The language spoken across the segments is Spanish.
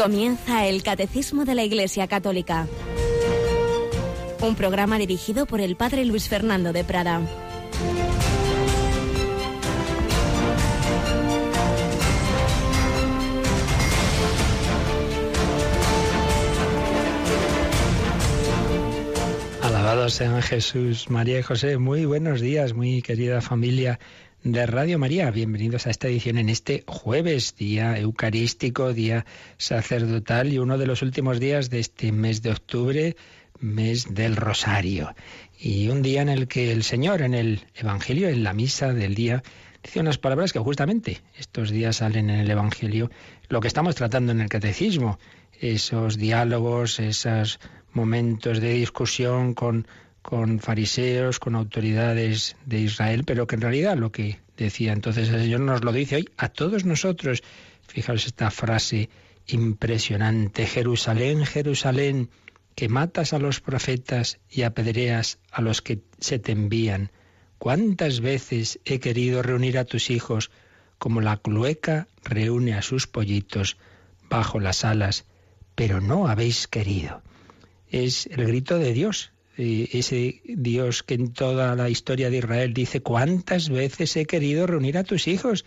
Comienza el Catecismo de la Iglesia Católica. Un programa dirigido por el Padre Luis Fernando de Prada. Alabados sean Jesús, María y José. Muy buenos días, muy querida familia de Radio María. Bienvenidos a esta edición en este jueves, día eucarístico, día sacerdotal y uno de los últimos días de este mes de octubre, mes del Rosario. Y un día en el que el Señor, en el Evangelio, en la misa del día, dice unas palabras que justamente estos días salen en el Evangelio, lo que estamos tratando en el catecismo, esos diálogos, esos momentos de discusión con con fariseos, con autoridades de Israel, pero que en realidad lo que decía entonces el Señor nos lo dice hoy a todos nosotros. Fijaos esta frase impresionante, Jerusalén, Jerusalén, que matas a los profetas y apedreas a los que se te envían. ¿Cuántas veces he querido reunir a tus hijos como la clueca reúne a sus pollitos bajo las alas, pero no habéis querido? Es el grito de Dios, ese Dios que en toda la historia de Israel dice, ¿cuántas veces he querido reunir a tus hijos?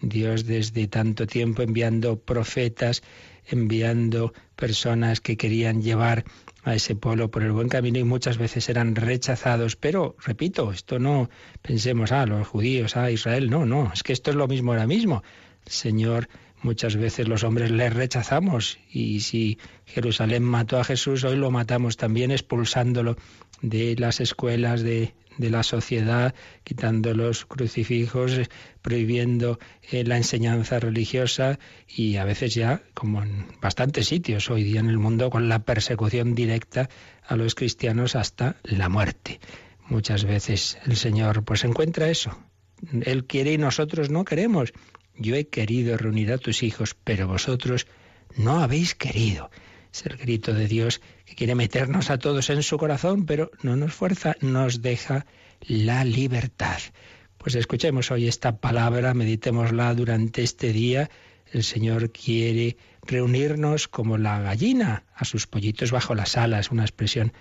Dios desde tanto tiempo enviando profetas, enviando personas que querían llevar a ese pueblo por el buen camino y muchas veces eran rechazados. Pero, repito, esto no pensemos, a ah, los judíos, a ah, Israel, no, no, es que esto es lo mismo ahora mismo. Señor Muchas veces los hombres le rechazamos y si Jerusalén mató a Jesús, hoy lo matamos también expulsándolo de las escuelas, de, la sociedad, quitando los crucifijos, prohibiendo eh, la enseñanza religiosa y a veces ya, como en bastantes sitios hoy día en el mundo, con la persecución directa a los cristianos hasta la muerte. Muchas veces el Señor pues encuentra eso. Él quiere y nosotros no queremos. Yo he querido reunir a tus hijos, pero vosotros no habéis querido. Es el grito de Dios que quiere meternos a todos en su corazón, pero no nos fuerza, nos deja la libertad. Pues escuchemos hoy esta palabra, meditémosla durante este día. El Señor quiere reunirnos como la gallina a sus pollitos bajo las alas, una expresión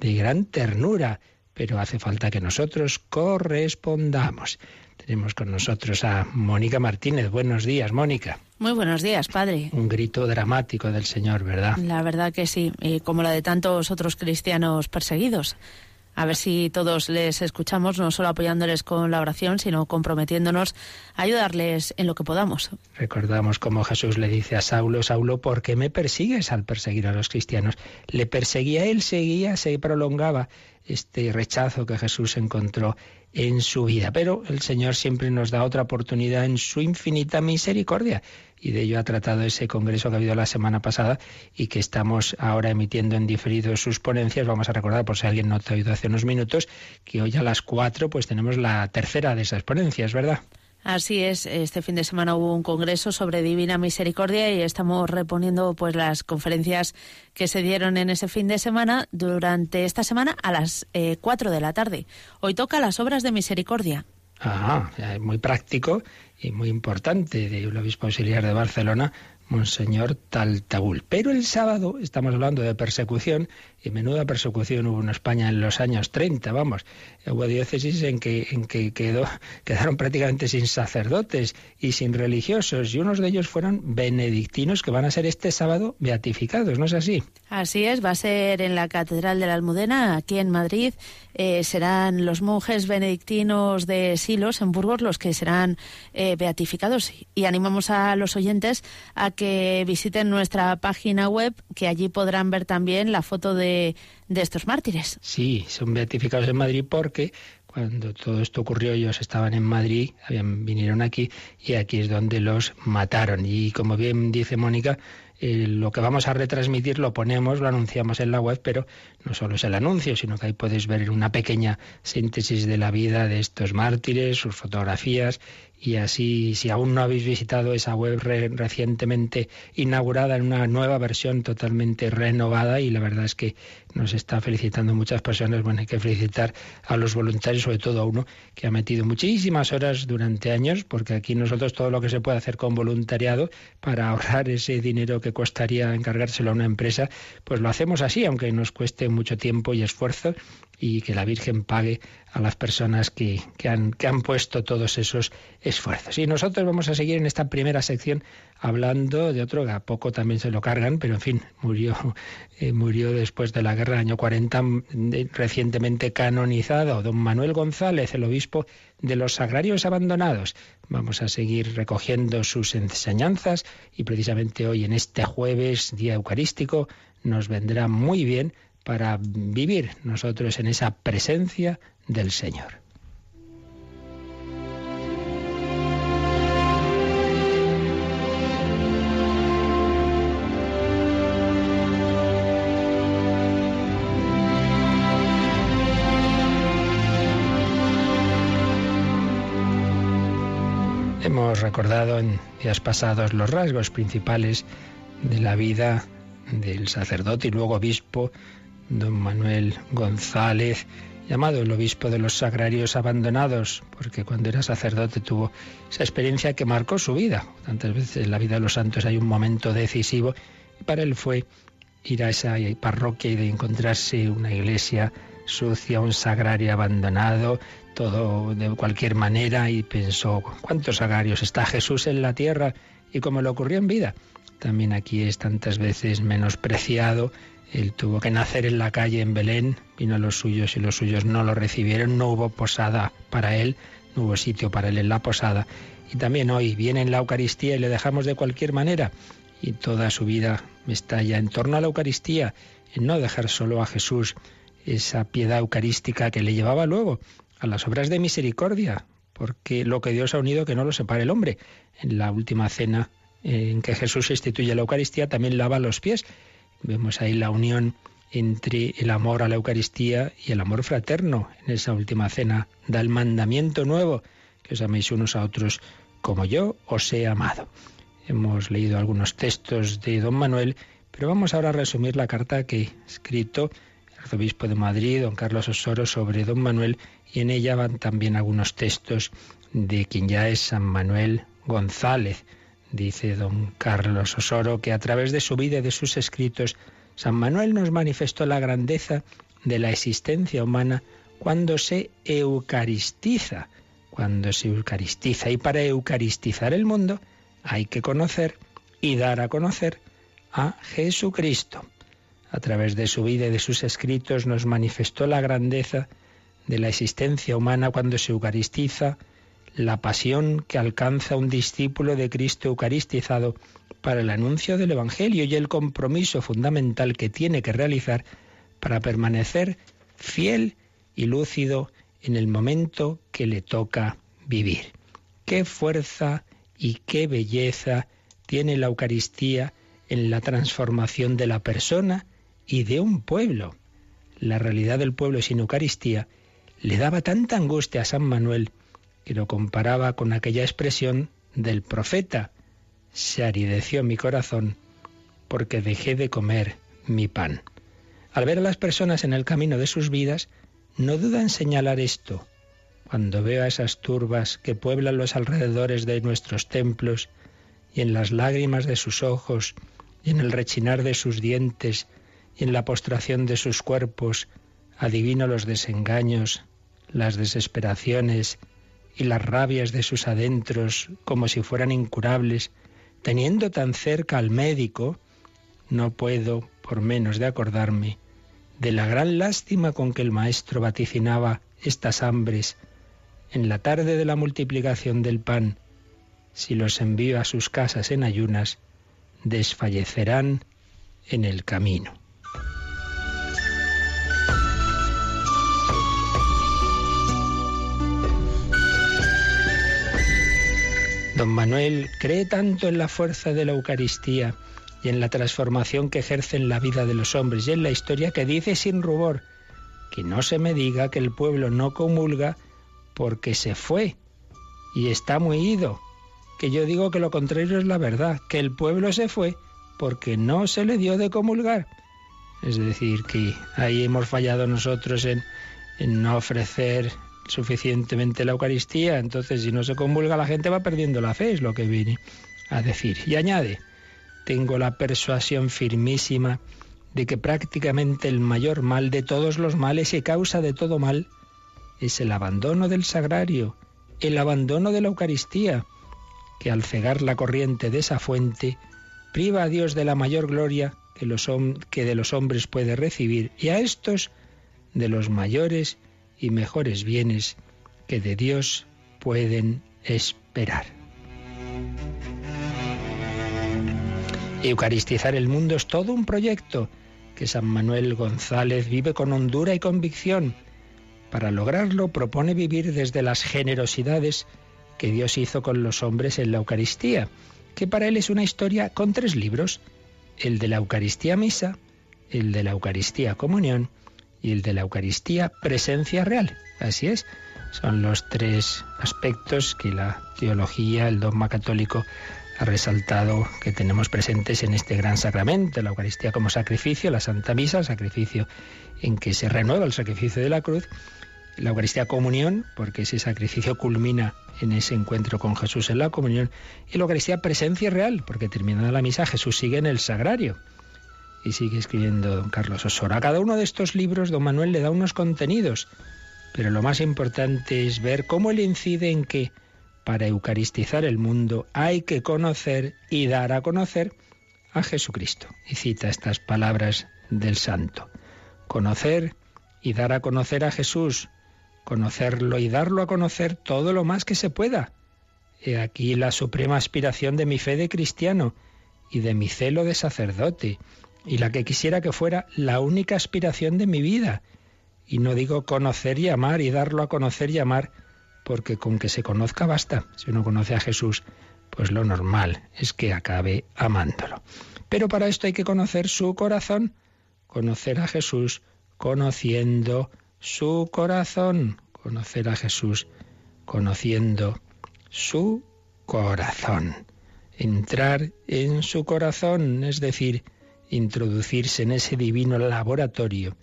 de gran ternura, pero hace falta que nosotros correspondamos. Tenemos con nosotros a Mónica Martínez. Buenos días, Mónica. Muy buenos días, padre. Un grito dramático del Señor, ¿verdad? La verdad que sí, y como la de tantos otros cristianos perseguidos. A ver si todos les escuchamos, no solo apoyándoles con la oración, sino comprometiéndonos a ayudarles en lo que podamos. Recordamos como Jesús le dice a Saulo, Saulo, ¿por qué me persigues al perseguir a los cristianos? Le perseguía, él seguía, se prolongaba este rechazo que Jesús encontró en su vida. Pero el Señor siempre nos da otra oportunidad en su infinita misericordia. Y de ello ha tratado ese congreso que ha habido la semana pasada y que estamos ahora emitiendo en diferido sus ponencias. Vamos a recordar, por si alguien no te ha oído hace unos minutos, que hoy a las cuatro pues tenemos la tercera de esas ponencias, ¿verdad? Así es, este fin de semana hubo un congreso sobre Divina Misericordia y estamos reponiendo pues las conferencias que se dieron en ese fin de semana durante esta semana a las eh, 4 de la tarde. Hoy toca las obras de misericordia. Ah, muy práctico y muy importante del obispo auxiliar de Barcelona, Monseñor Taltabul. Pero el sábado estamos hablando de persecución y menuda persecución hubo en España en los años 30, vamos. Hubo diócesis en que, en que quedó, quedaron prácticamente sin sacerdotes y sin religiosos y unos de ellos fueron benedictinos que van a ser este sábado beatificados, ¿no es así? Así es, va a ser en la Catedral de la Almudena, aquí en Madrid. Eh, serán los monjes benedictinos de Silos, en Burgos, los que serán eh, beatificados. Y animamos a los oyentes a que visiten nuestra página web, que allí podrán ver también la foto de de, estos mártires. Sí, son beatificados en Madrid porque cuando todo esto ocurrió ellos estaban en Madrid, habían, vinieron aquí y aquí es donde los mataron. Y como bien dice Mónica, eh, lo que vamos a retransmitir lo ponemos, lo anunciamos en la web, pero no solo es el anuncio, sino que ahí puedes ver una pequeña síntesis de la vida de estos mártires, sus fotografías y así, si aún no habéis visitado esa web recientemente inaugurada en una nueva versión totalmente renovada, y la verdad es que nos está felicitando muchas personas, bueno, hay que felicitar a los voluntarios, sobre todo a uno que ha metido muchísimas horas durante años, porque aquí nosotros todo lo que se puede hacer con voluntariado para ahorrar ese dinero que costaría encargárselo a una empresa, pues lo hacemos así, aunque nos cueste mucho tiempo y esfuerzo, y que la Virgen pague a las personas que, han, que han puesto todos esos esfuerzos. Y nosotros vamos a seguir en esta primera sección hablando de otro a poco también se lo cargan, pero en fin, murió, eh, murió después de la guerra, año 40, recientemente canonizado, don Manuel González, el obispo de los sagrarios abandonados. Vamos a seguir recogiendo sus enseñanzas y precisamente hoy en este jueves, día eucarístico, nos vendrá muy bien para vivir nosotros en esa presencia del Señor. Hemos recordado en días pasados los rasgos principales de la vida del sacerdote y luego obispo don Manuel González, llamado el obispo de los sagrarios abandonados, porque cuando era sacerdote tuvo esa experiencia que marcó su vida. Tantas veces en la vida de los santos hay un momento decisivo y para él fue ir a esa parroquia y de encontrarse una iglesia sucia, un sagrario abandonado, todo de cualquier manera y pensó, ¿cuántos sagrarios está Jesús en la tierra? Y como le ocurrió en vida, también aquí es tantas veces menospreciado, él tuvo que nacer en la calle en Belén, vino a los suyos y los suyos no lo recibieron, no hubo posada para él, no hubo sitio para él en la posada. Y también hoy viene en la Eucaristía y le dejamos de cualquier manera. Y toda su vida está ya en torno a la Eucaristía, en no dejar solo a Jesús esa piedad eucarística que le llevaba luego a las obras de misericordia, porque lo que Dios ha unido que no lo separe el hombre. En la última cena en que Jesús instituye la Eucaristía también lava los pies Vemos ahí la unión entre el amor a la Eucaristía y el amor fraterno. En esa última cena da el mandamiento nuevo, que os améis unos a otros como yo os he amado. Hemos leído algunos textos de don Manuel, pero vamos ahora a resumir la carta que escrito arzobispo de Madrid, don Carlos Osoro, sobre don Manuel, y en ella van también algunos textos de quien ya es San Manuel González. Dice don Carlos Osoro que a través de su vida y de sus escritos, San Manuel nos manifestó la grandeza de la existencia humana cuando se eucaristiza, cuando se eucaristiza. Y para eucaristizar el mundo hay que conocer y dar a conocer a Jesucristo. A través de su vida y de sus escritos nos manifestó la grandeza de la existencia humana cuando se eucaristiza, la pasión que alcanza un discípulo de Cristo eucaristizado para el anuncio del Evangelio y el compromiso fundamental que tiene que realizar para permanecer fiel y lúcido en el momento que le toca vivir. Qué fuerza y qué belleza tiene la Eucaristía en la transformación de la persona y de un pueblo. La realidad del pueblo sin Eucaristía le daba tanta angustia a San Manuel y lo comparaba con aquella expresión del profeta, se arideció mi corazón porque dejé de comer mi pan. Al ver a las personas en el camino de sus vidas, no duda en señalar esto. Cuando veo a esas turbas que pueblan los alrededores de nuestros templos, y en las lágrimas de sus ojos, y en el rechinar de sus dientes, y en la postración de sus cuerpos, adivino los desengaños, las desesperaciones y las rabias de sus adentros como si fueran incurables, teniendo tan cerca al médico, no puedo, por menos de acordarme, de la gran lástima con que el Maestro vaticinaba estas hambres en la tarde de la multiplicación del pan. Si los envío a sus casas en ayunas, desfallecerán en el camino. Don Manuel cree tanto en la fuerza de la Eucaristía y en la transformación que ejerce en la vida de los hombres y en la historia que dice sin rubor que no se me diga que el pueblo no comulga porque se fue, y está muy ido, que yo digo que lo contrario es la verdad, que el pueblo se fue porque no se le dio de comulgar. Es decir, que ahí hemos fallado nosotros en, en no ofrecer suficientemente la Eucaristía, entonces si no se comulga la gente va perdiendo la fe, es lo que viene a decir. Y añade, tengo la persuasión firmísima de que prácticamente el mayor mal de todos los males y causa de todo mal es el abandono del sagrario, el abandono de la Eucaristía, que al cegar la corriente de esa fuente, priva a Dios de la mayor gloria que, que de los hombres puede recibir y a estos de los mayores y mejores bienes que de Dios pueden esperar. Eucaristizar el mundo es todo un proyecto que San Manuel González vive con hondura y convicción. Para lograrlo propone vivir desde las generosidades que Dios hizo con los hombres en la Eucaristía, que para él es una historia con tres libros, el de la Eucaristía Misa, el de la Eucaristía Comunión y el de la Eucaristía Presencia Real. Así es, son los tres aspectos que la teología, el dogma católico ha resaltado que tenemos presentes en este gran sacramento, la Eucaristía como sacrificio, la Santa Misa, sacrificio en que se renueva el sacrificio de la cruz, la Eucaristía comunión, porque ese sacrificio culmina en ese encuentro con Jesús en la comunión, y la Eucaristía presencia real, porque terminada la misa Jesús sigue en el sagrario. Y sigue escribiendo don Carlos Osora. A cada uno de estos libros don Manuel le da unos contenidos, pero lo más importante es ver cómo él incide en que para eucaristizar el mundo hay que conocer y dar a conocer a Jesucristo. Y cita estas palabras del santo. Conocer y dar a conocer a Jesús. Conocerlo y darlo a conocer todo lo más que se pueda. He aquí la suprema aspiración de mi fe de cristiano y de mi celo de sacerdote, y la que quisiera que fuera la única aspiración de mi vida. Y no digo conocer y amar y darlo a conocer y amar, porque con que se conozca basta. Si uno conoce a Jesús, pues lo normal es que acabe amándolo. Pero para esto hay que conocer su corazón, conocer a Jesús conociendo su corazón, conocer a Jesús conociendo su corazón. Entrar en su corazón, es decir, introducirse en ese divino laboratorio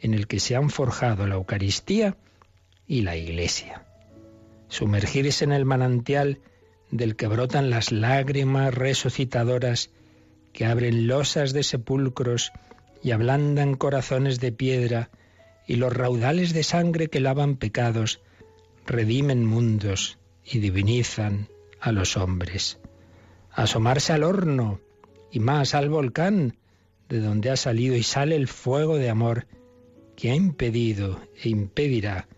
en el que se han forjado la Eucaristía y la Iglesia sumergirse en el manantial del que brotan las lágrimas resucitadoras que abren losas de sepulcros y ablandan corazones de piedra, y los raudales de sangre que lavan pecados, redimen mundos y divinizan a los hombres. Asomarse al horno y más al volcán, de donde ha salido y sale el fuego de amor que ha impedido e impedirá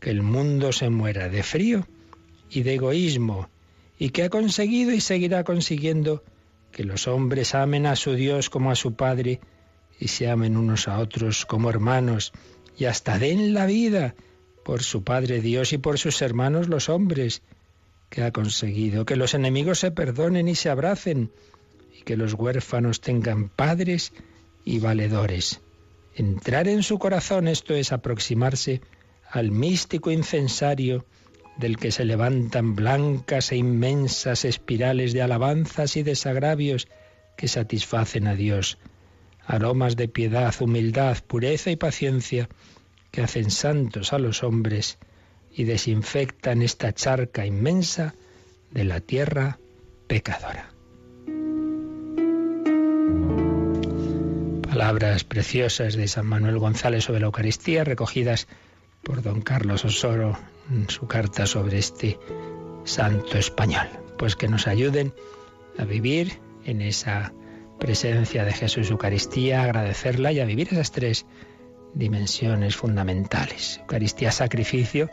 que el mundo se muera de frío y de egoísmo, y que ha conseguido y seguirá consiguiendo que los hombres amen a su Dios como a su Padre y se amen unos a otros como hermanos y hasta den la vida por su Padre Dios y por sus hermanos los hombres, que ha conseguido que los enemigos se perdonen y se abracen y que los huérfanos tengan padres y valedores. Entrar en su corazón, esto es aproximarse al místico incensario del que se levantan blancas e inmensas espirales de alabanzas y desagravios que satisfacen a Dios, aromas de piedad, humildad, pureza y paciencia que hacen santos a los hombres y desinfectan esta charca inmensa de la tierra pecadora. Palabras preciosas de San Manuel González sobre la Eucaristía recogidas por don Carlos Osoro en su carta sobre este santo español. Pues que nos ayuden a vivir en esa presencia de Jesús Eucaristía, agradecerla y a vivir esas tres dimensiones fundamentales. Eucaristía, sacrificio.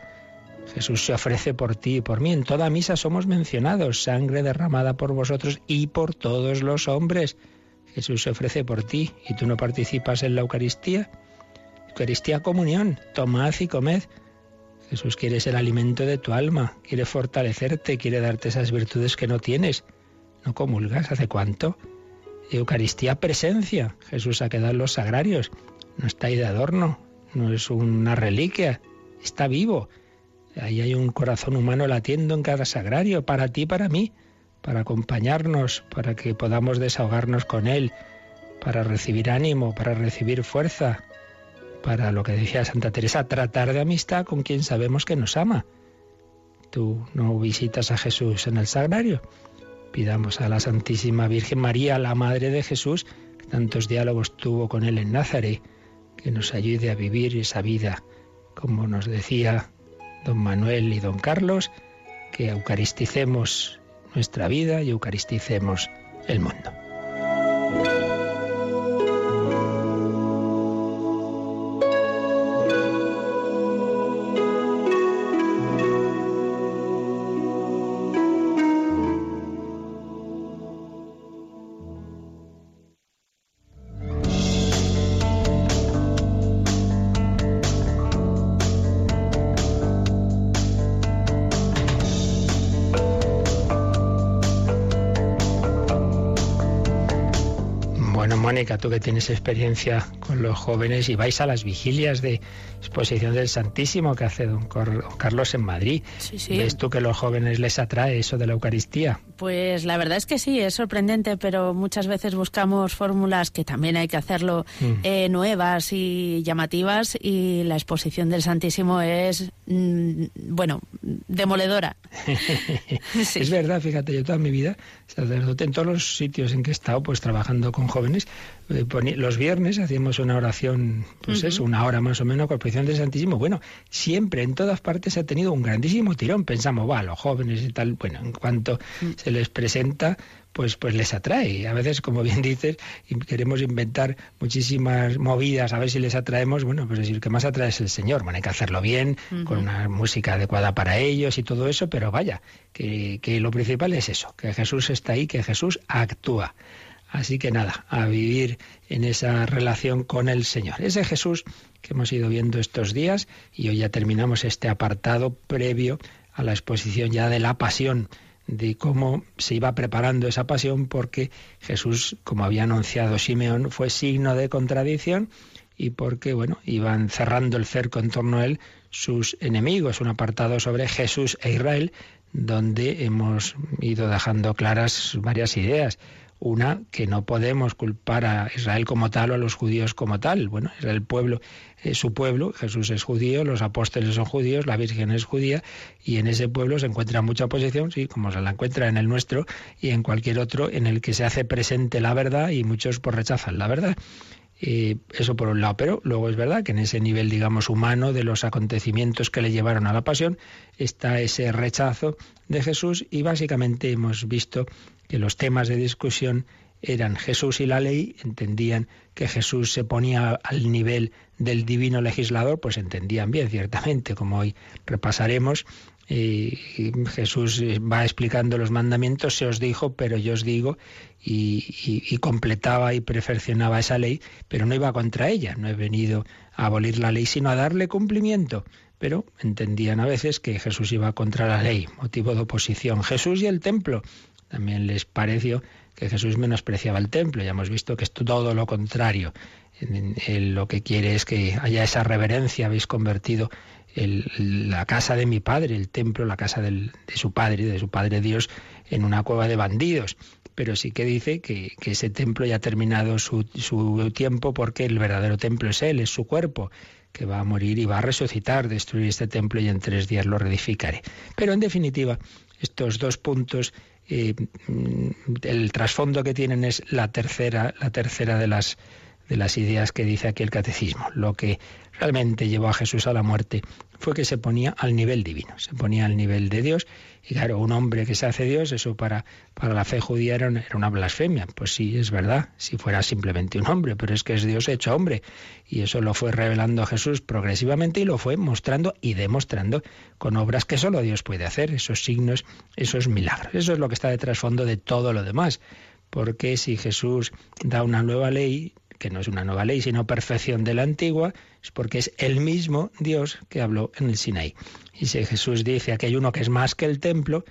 Jesús se ofrece por ti y por mí. En toda misa somos mencionados, sangre derramada por vosotros y por todos los hombres. Jesús se ofrece por ti y tú no participas en la Eucaristía. Eucaristía comunión, tomad y comed. Jesús quiere ser alimento de tu alma, quiere fortalecerte, quiere darte esas virtudes que no tienes. ¿No comulgas? ¿Hace cuánto? Eucaristía presencia. Jesús ha quedado en los sagrarios. No está ahí de adorno, no es una reliquia, está vivo. Ahí hay un corazón humano latiendo en cada sagrario, para ti, para mí, para acompañarnos, para que podamos desahogarnos con Él, para recibir ánimo, para recibir fuerza, para lo que decía Santa Teresa, tratar de amistad con quien sabemos que nos ama. Tú no visitas a Jesús en el sagrario. Pidamos a la Santísima Virgen María, la Madre de Jesús, que tantos diálogos tuvo con Él en Nazaret, que nos ayude a vivir esa vida, como nos decía don Manuel y don Carlos, que eucaristicemos nuestra vida y eucaristicemos el mundo. Que tienes experiencia con los jóvenes y vais a las vigilias de exposición del Santísimo que hace don Carlos en Madrid. ¿Ves tú que a los jóvenes les atrae eso de la Eucaristía? Pues la verdad es que sí, es sorprendente, pero muchas veces buscamos fórmulas que también hay que hacerlo mm. eh, nuevas y llamativas y la exposición del Santísimo es, mm, bueno, demoledora. Es verdad, fíjate, yo toda mi vida, sacerdote, en todos los sitios en que he estado, pues trabajando con jóvenes, eh, los viernes hacíamos una oración, pues es una hora más o menos con del Santísimo. Bueno, siempre, en todas partes ha tenido un grandísimo tirón. Pensamos, va, los jóvenes y tal, bueno, en cuanto mm. se les presenta, pues, pues les atrae. A veces, como bien dices, queremos inventar muchísimas movidas a ver si les atraemos. Bueno, pues decir, que más atrae es el Señor. Bueno, hay que hacerlo bien, con una música adecuada para ellos y todo eso, pero vaya, que, que lo principal es eso, que Jesús está ahí, que Jesús actúa. Así que nada, a vivir en esa relación con el Señor. Ese Jesús que hemos ido viendo estos días y hoy ya terminamos este apartado previo a la exposición ya de la pasión de cómo se iba preparando esa pasión, porque Jesús, como había anunciado Simeón, fue signo de contradicción y porque, bueno, iban cerrando el cerco en torno a él sus enemigos. Un apartado sobre Jesús e Israel, donde hemos ido dejando claras varias ideas. Una, que no podemos culpar a Israel como tal o a los judíos como tal. Bueno, era el pueblo, es su pueblo, Jesús es judío, los apóstoles son judíos, la Virgen es judía, y en ese pueblo se encuentra mucha oposición, sí, como se la encuentra en el nuestro y en cualquier otro en el que se hace presente la verdad y muchos pues rechazan la verdad. Eh, eso por un lado, pero luego es verdad que en ese nivel, digamos, humano de los acontecimientos que le llevaron a la pasión está ese rechazo de Jesús y básicamente hemos visto que los temas de discusión eran Jesús y la ley, entendían que Jesús se ponía al nivel del divino legislador, pues entendían bien, ciertamente, como hoy repasaremos. Jesús va explicando los mandamientos, se os dijo, pero yo os digo, y, completaba y perfeccionaba esa ley, pero no iba contra ella, no he venido a abolir la ley, sino a darle cumplimiento. Pero entendían a veces que Jesús iba contra la ley, motivo de oposición. Jesús y el templo, también les pareció que Jesús menospreciaba el templo. Ya hemos visto que es todo lo contrario. lo que quiere es que haya esa reverencia. Habéis convertido la casa de mi padre, el templo, la casa de su padre, de su padre Dios, en una cueva de bandidos. Pero sí que dice que, ese templo ya ha terminado su, su tiempo porque el verdadero templo es Él, es su cuerpo que va a morir y va a resucitar, destruir este templo y en tres días lo reedificaré. Pero en definitiva, estos dos puntos eh, el trasfondo que tienen es la tercera, la tercera de las de las ideas que dice aquí el catecismo. Lo que realmente llevó a Jesús a la muerte fue que se ponía al nivel divino, se ponía al nivel de Dios. Y claro, un hombre que se hace Dios, eso para, para la fe judía era una, blasfemia. Pues sí, es verdad, si fuera simplemente un hombre, pero es que es Dios hecho hombre. Y eso lo fue revelando Jesús progresivamente y lo fue mostrando y demostrando con obras que solo Dios puede hacer, esos signos, esos milagros. Eso es lo que está de trasfondo de todo lo demás porque si Jesús da una nueva ley, que no es una nueva ley, sino perfección de la antigua, es porque es el mismo Dios que habló en el Sinaí. Y si Jesús dice que hay uno que es más que el templo,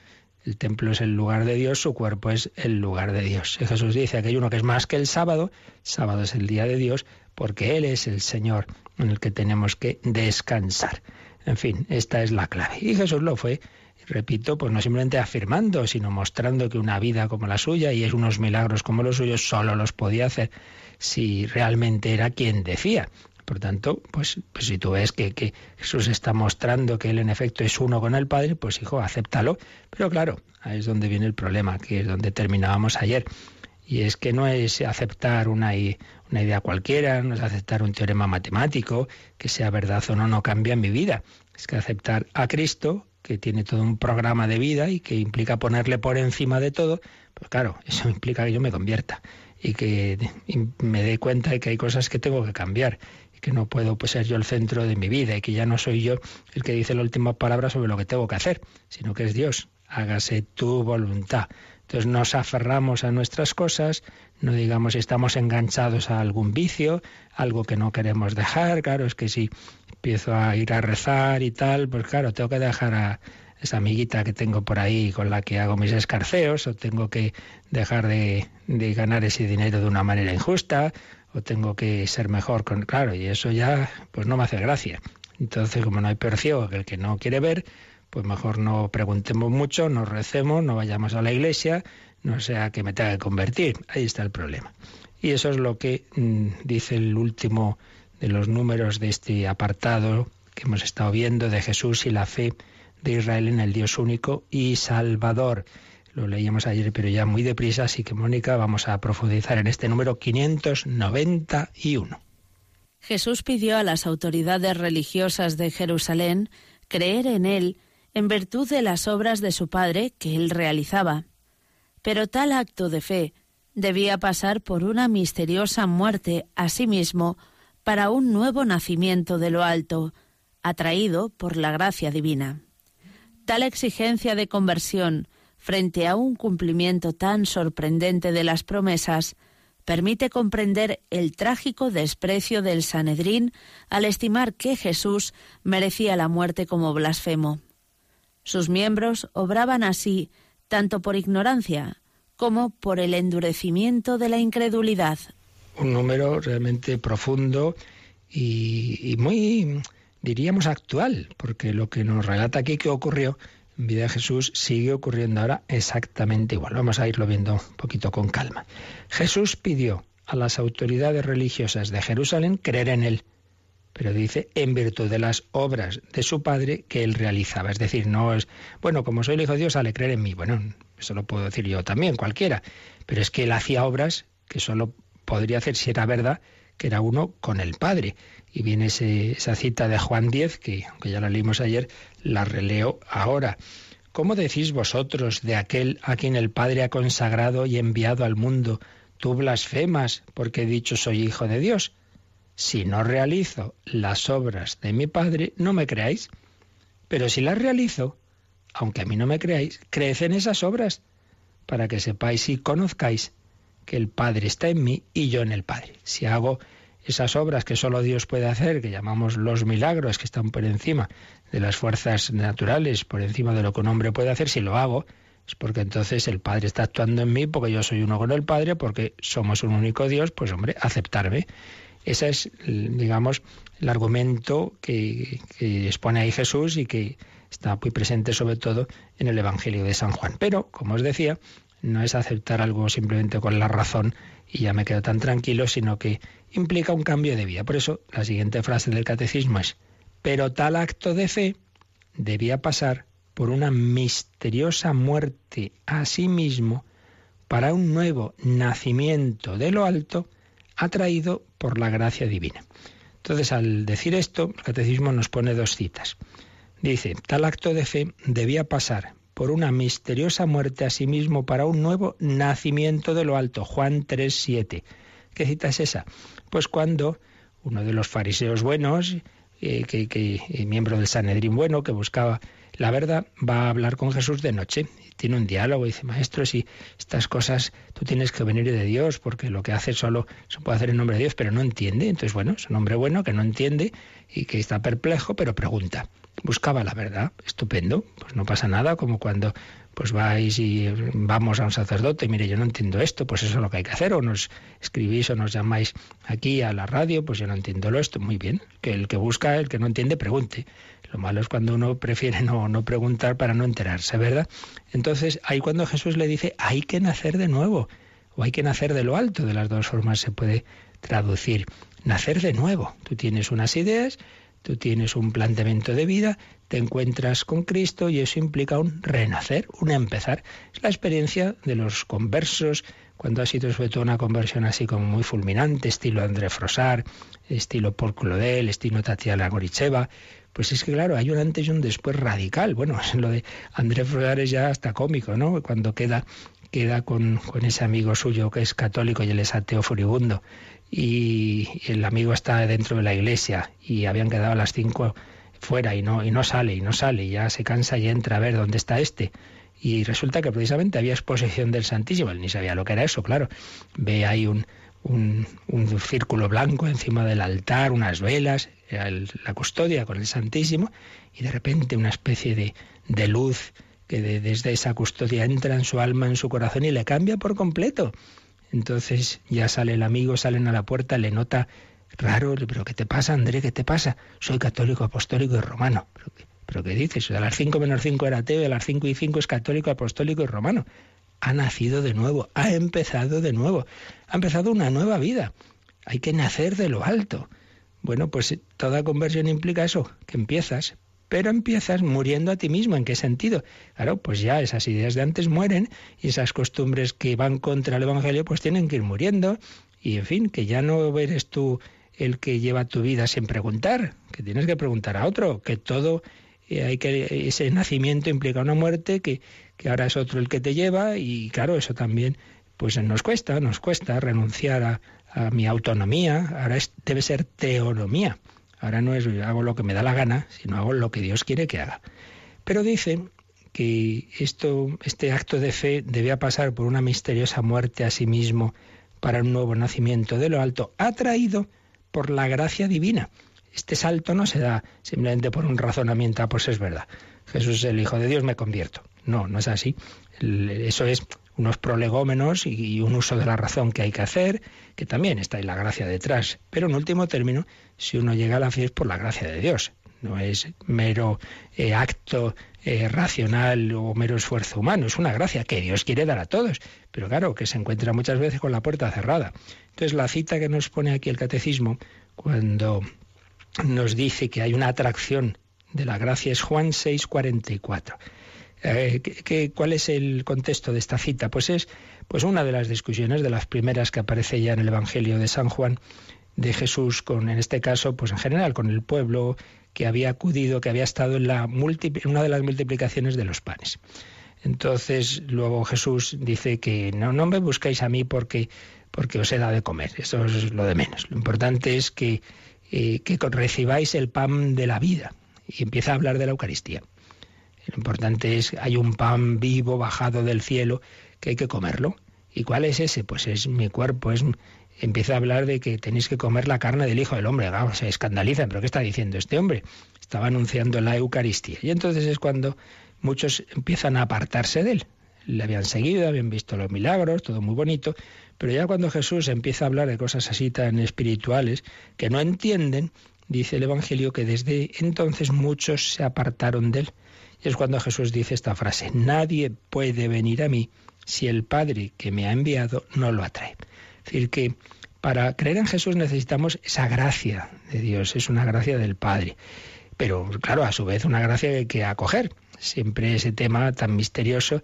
el templo es el lugar de Dios, su cuerpo es el lugar de Dios. Si Jesús dice que hay uno que es más que el sábado, sábado es el día de Dios, porque Él es el Señor en el que tenemos que descansar. En fin, esta es la clave. Y Jesús lo fue repito, pues no simplemente afirmando, sino mostrando que una vida como la suya y unos milagros como los suyos solo los podía hacer si realmente era quien decía. Por tanto, pues, pues si tú ves que, Jesús está mostrando que él en efecto es uno con el Padre, pues hijo, acéptalo. Pero claro, ahí es donde viene el problema, que es donde terminábamos ayer. Y es que no es aceptar una, una idea cualquiera, no es aceptar un teorema matemático, que sea verdad o no, no cambia en mi vida. Es que aceptar a Cristo que tiene todo un programa de vida y que implica ponerle por encima de todo, pues claro, eso implica que yo me convierta y que me dé cuenta de que hay cosas que tengo que cambiar y que no puedo pues, ser yo el centro de mi vida y que ya no soy yo el que dice la última palabra sobre lo que tengo que hacer, sino que es Dios. Hágase tu voluntad. Entonces nos aferramos a nuestras cosas, no digamos estamos enganchados a algún vicio, algo que no queremos dejar. Claro, es que si empiezo a ir a rezar y tal, pues claro, tengo que dejar a esa amiguita que tengo por ahí con la que hago mis escarceos, o tengo que dejar de, de ganar ese dinero de una manera injusta, o tengo que ser mejor con... Claro, y eso ya pues no me hace gracia. Entonces, como no hay peor ciego que el que no quiere ver, pues mejor no preguntemos mucho, no recemos, no vayamos a la iglesia, no sea que me tenga que convertir. Ahí está el problema. Y eso es lo que mm, dice el último de los números de este apartado que hemos estado viendo de Jesús y la fe de Israel en el Dios único y Salvador. Lo leíamos ayer, pero ya muy deprisa, así que Mónica, vamos a profundizar en este número 591. Jesús pidió a las autoridades religiosas de Jerusalén creer en él en virtud de las obras de su Padre que él realizaba. Pero tal acto de fe debía pasar por una misteriosa muerte a sí mismo para un nuevo nacimiento de lo alto, atraído por la gracia divina. Tal exigencia de conversión frente a un cumplimiento tan sorprendente de las promesas permite comprender el trágico desprecio del Sanedrín al estimar que Jesús merecía la muerte como blasfemo. Sus miembros obraban así tanto por ignorancia como por el endurecimiento de la incredulidad. Un número realmente profundo y, muy, diríamos, actual, porque lo que nos relata aquí que ocurrió en vida de Jesús sigue ocurriendo ahora exactamente igual. Vamos a irlo viendo un poquito con calma. Jesús pidió a las autoridades religiosas de Jerusalén creer en él pero dice en virtud de las obras de su padre que él realizaba. Es decir, no es, bueno, como soy el Hijo de Dios, sale creer en mí. Bueno, eso lo puedo decir yo también, cualquiera. Pero es que él hacía obras que solo podría hacer si era verdad que era uno con el Padre. Y viene esa cita de Juan 10, que aunque ya la leímos ayer, la releo ahora. ¿Cómo decís vosotros de aquel a quien el Padre ha consagrado y enviado al mundo, tú blasfemas porque he dicho soy hijo de Dios? si no realizo las obras de mi Padre, no me creáis. Pero si las realizo, aunque a mí no me creáis, creed en esas obras, para que sepáis y conozcáis que el Padre está en mí y yo en el Padre. Si hago esas obras que solo Dios puede hacer, que llamamos los milagros, que están por encima de las fuerzas naturales, por encima de lo que un hombre puede hacer, si lo hago, es porque entonces el Padre está actuando en mí, porque yo soy uno con el Padre, porque somos un único Dios, pues hombre, aceptarme. Ese es, digamos, el argumento que, expone ahí Jesús y que está muy presente sobre todo en el Evangelio de San Juan. Pero, como os decía, no es aceptar algo simplemente con la razón y ya me quedo tan tranquilo, sino que implica un cambio de vida. Por eso la siguiente frase del catecismo es, pero tal acto de fe debía pasar por una misteriosa muerte a sí mismo para un nuevo nacimiento de lo alto atraído por la gracia divina. Entonces, al decir esto, el catecismo nos pone dos citas. Dice, tal acto de fe debía pasar por una misteriosa muerte a sí mismo para un nuevo nacimiento de lo alto. Juan 3.7. ¿Qué cita es esa? Pues cuando uno de los fariseos buenos, eh, que, eh, miembro del Sanedrín bueno, que buscaba la verdad, va a hablar con Jesús de noche tiene un diálogo y dice, maestro, si estas cosas tú tienes que venir de Dios, porque lo que hace solo se puede hacer en nombre de Dios, pero no entiende. Entonces, bueno, es un hombre bueno que no entiende y que está perplejo, pero pregunta. buscaba la verdad. Estupendo, pues no pasa nada, como cuando pues vais y vamos a un sacerdote, y mire, yo no entiendo esto, pues eso es lo que hay que hacer, o nos escribís o nos llamáis aquí a la radio, pues yo no entiendo lo esto, muy bien, que el que busca, el que no entiende, pregunte. Lo malo es cuando uno prefiere no, no preguntar para no enterarse, ¿verdad? Entonces, ahí cuando Jesús le dice, hay que nacer de nuevo, o hay que nacer de lo alto, de las dos formas se puede traducir. Nacer de nuevo. Tú tienes unas ideas, tú tienes un planteamiento de vida, te encuentras con Cristo y eso implica un renacer, un empezar. Es la experiencia de los conversos, cuando ha sido sobre todo una conversión así como muy fulminante, estilo André Frosar, estilo Paul Claudel, estilo Tatiana Goricheva, pues es que claro, hay un antes y un después radical. Bueno, lo de André Frosar es ya hasta cómico, ¿no? Cuando queda queda con, con ese amigo suyo que es católico y él es ateo furibundo y el amigo está dentro de la iglesia y habían quedado a las cinco fuera y no, y no sale, y no sale, y ya se cansa y entra a ver dónde está este. Y resulta que precisamente había exposición del Santísimo, él ni sabía lo que era eso, claro. Ve ahí un, un, un círculo blanco encima del altar, unas velas, la custodia con el Santísimo, y de repente una especie de, de luz que desde esa custodia entra en su alma, en su corazón y le cambia por completo. Entonces ya sale el amigo, salen a la puerta, le nota Raro, pero ¿qué te pasa, André? ¿Qué te pasa? Soy católico, apostólico y romano. ¿Pero, qué dices? A las 5 menos 5 era ateo a las 5 y 5 es católico, apostólico y romano. Ha nacido de nuevo, ha empezado de nuevo, ha empezado una nueva vida. Hay que nacer de lo alto. Bueno, pues toda conversión implica eso, que empiezas, pero empiezas muriendo a ti mismo. ¿En qué sentido? Claro, pues ya esas ideas de antes mueren y esas costumbres que van contra el Evangelio pues tienen que ir muriendo y en fin, que ya no eres tú el que lleva tu vida sin preguntar, que tienes que preguntar a otro, que todo eh, hay que ese nacimiento implica una muerte que, ahora es otro el que te lleva y claro, eso también pues nos cuesta, nos cuesta renunciar a, a mi autonomía, ahora es, debe ser teonomía. Ahora no es hago lo que me da la gana, sino hago lo que Dios quiere que haga. Pero dice que esto, este acto de fe debía pasar por una misteriosa muerte a sí mismo para un nuevo nacimiento de lo alto, atraído por la gracia divina. Este salto no se da simplemente por un razonamiento, ah, pues es verdad, Jesús es el Hijo de Dios, me convierto. No, no es así. Eso es unos prolegómenos y un uso de la razón que hay que hacer, que también está ahí la gracia detrás. Pero en último término, si uno llega a la fe es por la gracia de Dios. No es mero eh, acto eh, racional o mero esfuerzo humano. Es una gracia que Dios quiere dar a todos. Pero claro, que se encuentra muchas veces con la puerta cerrada. Entonces la cita que nos pone aquí el catecismo, cuando nos dice que hay una atracción de la gracia, es Juan 6, 44. Eh, cuál es el contexto de esta cita? Pues es pues una de las discusiones, de las primeras que aparece ya en el Evangelio de San Juan, de Jesús con, en este caso, pues en general, con el pueblo que había acudido, que había estado en, la una de las multiplicaciones de los panes. Entonces, luego Jesús dice que no, no me buscáis a mí porque, porque os he dado de comer. Eso es lo de menos. Lo importante es que, eh, que recibáis el pan de la vida. Y empieza a hablar de la Eucaristía. Lo importante es, hay un pan vivo bajado del cielo que hay que comerlo. ¿Y cuál es ese? Pues es mi cuerpo, es empieza a hablar de que tenéis que comer la carne del Hijo del Hombre. se escandalizan, pero ¿qué está diciendo este hombre? Estaba anunciando la Eucaristía. Y entonces es cuando muchos empiezan a apartarse de él. Le habían seguido, habían visto los milagros, todo muy bonito, pero ya cuando Jesús empieza a hablar de cosas así tan espirituales que no entienden, dice el Evangelio que desde entonces muchos se apartaron de él. Y es cuando Jesús dice esta frase, nadie puede venir a mí si el Padre que me ha enviado no lo atrae. Es decir, que para creer en Jesús necesitamos esa gracia de Dios, es una gracia del Padre. Pero claro, a su vez una gracia que hay que acoger. Siempre ese tema tan misterioso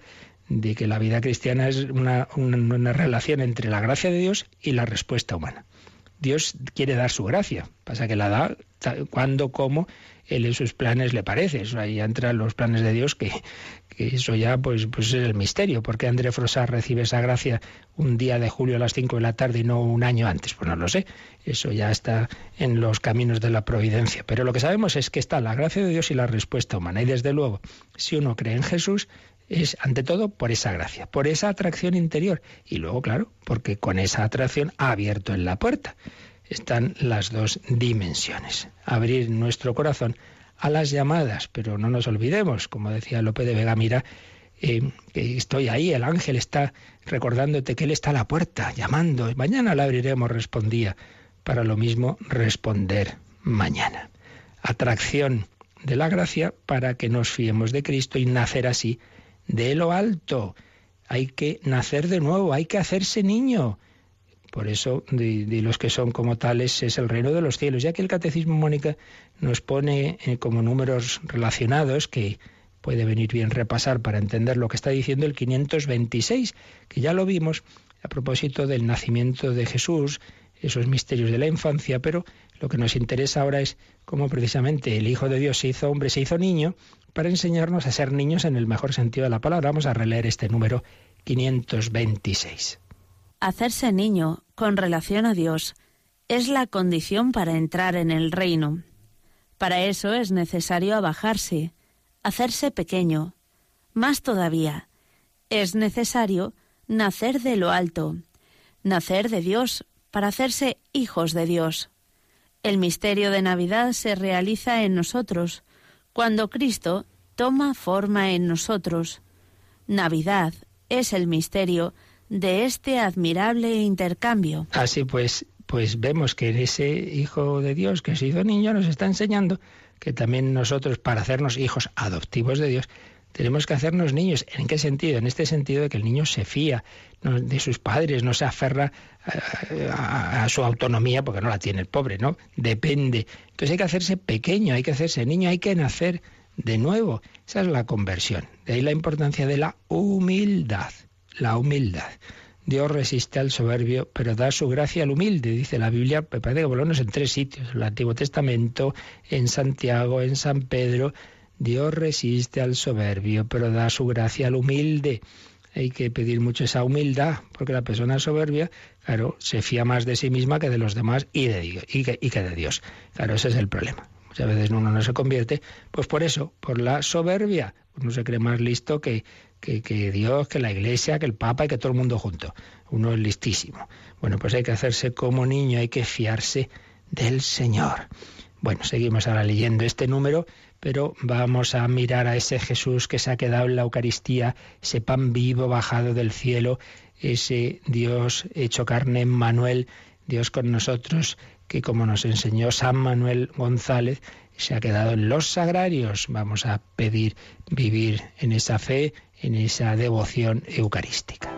de que la vida cristiana es una, una, relación entre la gracia de Dios y la respuesta humana. Dios quiere dar su gracia, pasa que la da cuando, como él en sus planes le parece. Ahí entran los planes de Dios que, eso ya pues, pues es el misterio. ¿Por qué André Frosar recibe esa gracia un día de julio a las 5 de la tarde y no un año antes? Pues no lo sé. Eso ya está en los caminos de la providencia. Pero lo que sabemos es que está la gracia de Dios y la respuesta humana. Y desde luego, si uno cree en Jesús, es ante todo por esa gracia, por esa atracción interior. Y luego, claro, porque con esa atracción ha abierto en la puerta. Están las dos dimensiones. Abrir nuestro corazón a las llamadas, pero no nos olvidemos, como decía López de Vega Mira, eh, que estoy ahí, el ángel está recordándote que Él está a la puerta, llamando. Mañana la abriremos, respondía. Para lo mismo, responder mañana. Atracción de la gracia para que nos fiemos de Cristo y nacer así de lo alto. Hay que nacer de nuevo, hay que hacerse niño. Por eso, de, los que son como tales, es el reino de los cielos. Ya que el Catecismo Mónica nos pone eh, como números relacionados que puede venir bien repasar para entender lo que está diciendo el 526, que ya lo vimos a propósito del nacimiento de Jesús, esos misterios de la infancia, pero lo que nos interesa ahora es cómo precisamente el Hijo de Dios se hizo hombre, se hizo niño, para enseñarnos a ser niños en el mejor sentido de la palabra. Vamos a releer este número 526. Hacerse niño con relación a Dios es la condición para entrar en el reino. Para eso es necesario abajarse, hacerse pequeño. Más todavía, es necesario nacer de lo alto, nacer de Dios para hacerse hijos de Dios. El misterio de Navidad se realiza en nosotros, cuando Cristo toma forma en nosotros. Navidad es el misterio de este admirable intercambio. Así pues, pues vemos que ese Hijo de Dios que se hizo niño nos está enseñando que también nosotros, para hacernos hijos adoptivos de Dios, tenemos que hacernos niños. ¿En qué sentido? En este sentido de que el niño se fía de sus padres, no se aferra a, a, su autonomía porque no la tiene el pobre, ¿no? Depende. Entonces hay que hacerse pequeño, hay que hacerse niño, hay que nacer de nuevo. Esa es la conversión. De ahí la importancia de la humildad. La humildad. Dios resiste al soberbio, pero da su gracia al humilde, dice la Biblia, me parece que volvemos en tres sitios, en el Antiguo Testamento, en Santiago, en San Pedro. Dios resiste al soberbio, pero da su gracia al humilde. Hay que pedir mucho esa humildad, porque la persona soberbia, claro, se fía más de sí misma que de los demás y, de, y, que, y que de Dios. Claro, ese es el problema. Muchas veces uno no se convierte, pues por eso, por la soberbia. Uno se cree más listo que, que, Dios, que la Iglesia, que el Papa y que todo el mundo junto. Uno es listísimo. Bueno, pues hay que hacerse como niño, hay que fiarse del Señor. Bueno, seguimos ahora leyendo este número, pero vamos a mirar a ese Jesús que se ha quedado en la Eucaristía, ese pan vivo bajado del cielo, ese Dios hecho carne en Manuel, Dios con nosotros, que como nos enseñó San Manuel González, se ha quedado en los sagrarios. Vamos a pedir vivir en esa fe, en esa devoción eucarística.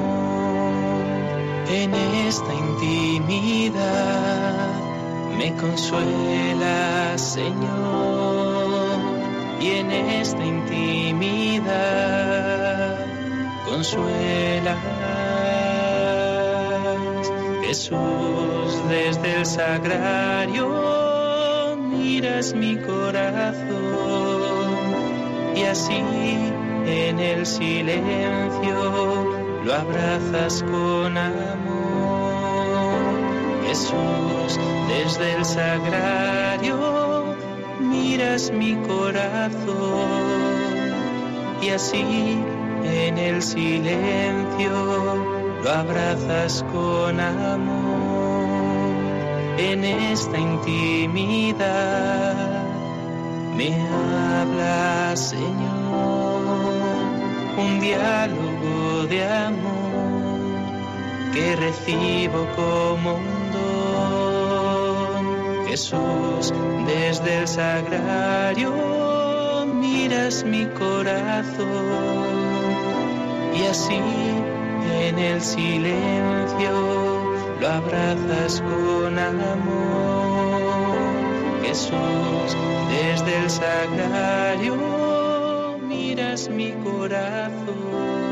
En esta intimidad me consuela, Señor, y en esta intimidad consuelas. Jesús, desde el sagrario miras mi corazón y así en el silencio lo abrazas con amor. Jesús, desde el sagrario miras mi corazón y así en el silencio lo abrazas con amor. En esta intimidad me habla, Señor, un diálogo de amor que recibo como un don Jesús, desde el sagrario miras mi corazón y así en el silencio lo abrazas con amor. Jesús, desde el sagrario miras mi corazón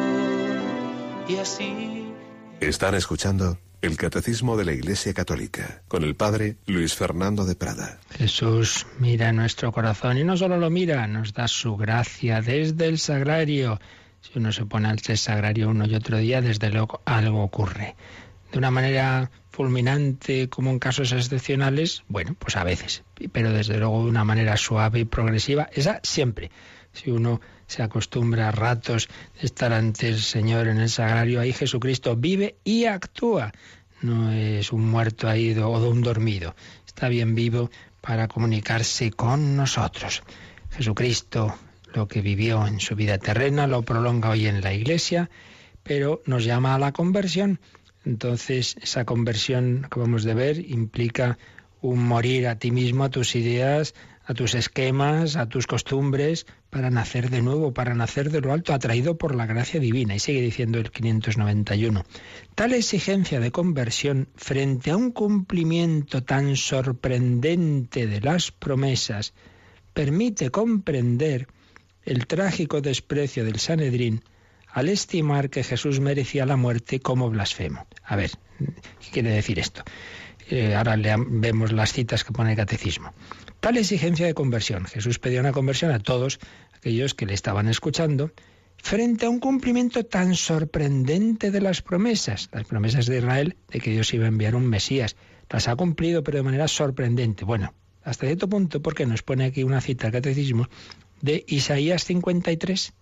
y así... Están escuchando el Catecismo de la Iglesia Católica con el Padre Luis Fernando de Prada. Jesús mira nuestro corazón y no solo lo mira, nos da su gracia desde el sagrario. Si uno se pone al sagrario uno y otro día, desde luego algo ocurre. De una manera fulminante, como en casos excepcionales, bueno, pues a veces, pero desde luego de una manera suave y progresiva, esa siempre. Si uno se acostumbra a ratos de estar ante el Señor en el sagrario, ahí Jesucristo vive y actúa. No es un muerto ahí o un dormido. Está bien vivo para comunicarse con nosotros. Jesucristo lo que vivió en su vida terrena lo prolonga hoy en la Iglesia, pero nos llama a la conversión. Entonces, esa conversión, acabamos de ver, implica un morir a ti mismo, a tus ideas, a tus esquemas, a tus costumbres, para nacer de nuevo, para nacer de lo alto, atraído por la gracia divina. Y sigue diciendo el 591. Tal exigencia de conversión frente a un cumplimiento tan sorprendente de las promesas permite comprender el trágico desprecio del Sanedrín al estimar que Jesús merecía la muerte como blasfemo. A ver, ¿qué quiere decir esto? Eh, ahora vemos las citas que pone el catecismo. Tal exigencia de conversión. Jesús pedía una conversión a todos aquellos que le estaban escuchando frente a un cumplimiento tan sorprendente de las promesas, las promesas de Israel de que Dios iba a enviar un Mesías. Las ha cumplido, pero de manera sorprendente. Bueno, hasta cierto punto, porque nos pone aquí una cita al catecismo de Isaías 53,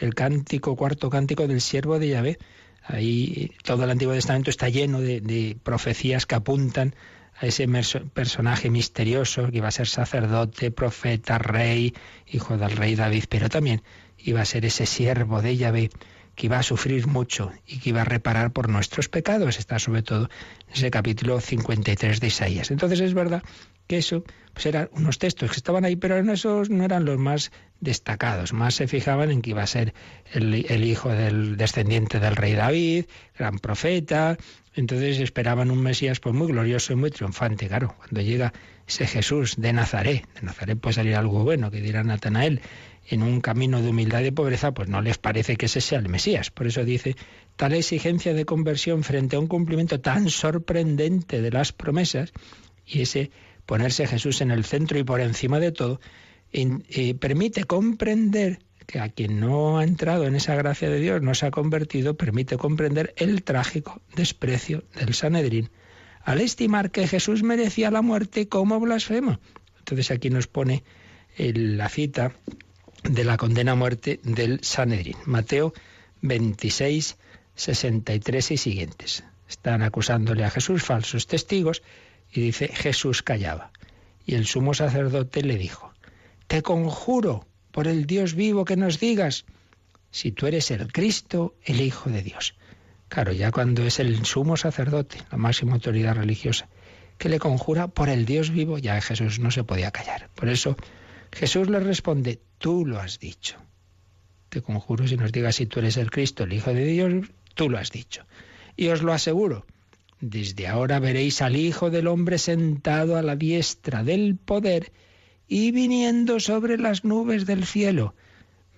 el cántico, cuarto cántico del siervo de Yahvé. Ahí todo el Antiguo Testamento está lleno de, profecías que apuntan a ese personaje misterioso que iba a ser sacerdote, profeta, rey, hijo del rey David, pero también iba a ser ese siervo de Yahvé que iba a sufrir mucho y que iba a reparar por nuestros pecados. Está sobre todo en ese capítulo 53 de Isaías. Entonces es verdad que eso pues eran unos textos que estaban ahí, pero esos no eran los más destacados. Más se fijaban en que iba a ser el, hijo del descendiente del rey David, gran profeta. Entonces esperaban un Mesías pues muy glorioso y muy triunfante. Claro, cuando llega ese Jesús de Nazaret, de Nazaret puede salir algo bueno, que dirá Natanael, en un camino de humildad y de pobreza, pues no les parece que ese sea el Mesías. Por eso dice, tal exigencia de conversión frente a un cumplimiento tan sorprendente de las promesas, y ese ponerse Jesús en el centro y por encima de todo, eh, permite comprender que a quien no ha entrado en esa gracia de Dios, no se ha convertido, permite comprender el trágico desprecio del Sanedrín al estimar que Jesús merecía la muerte como blasfemo. Entonces aquí nos pone la cita de la condena a muerte del Sanedrín. Mateo 26, 63 y siguientes. Están acusándole a Jesús falsos testigos y dice, Jesús callaba. Y el sumo sacerdote le dijo, Te conjuro por el Dios vivo que nos digas si tú eres el Cristo, el Hijo de Dios. Claro, ya cuando es el sumo sacerdote, la máxima autoridad religiosa, que le conjura por el Dios vivo, ya Jesús no se podía callar. Por eso Jesús le responde, tú lo has dicho. Te conjuro si nos digas si tú eres el Cristo, el Hijo de Dios, tú lo has dicho. Y os lo aseguro, desde ahora veréis al Hijo del Hombre sentado a la diestra del poder y viniendo sobre las nubes del cielo.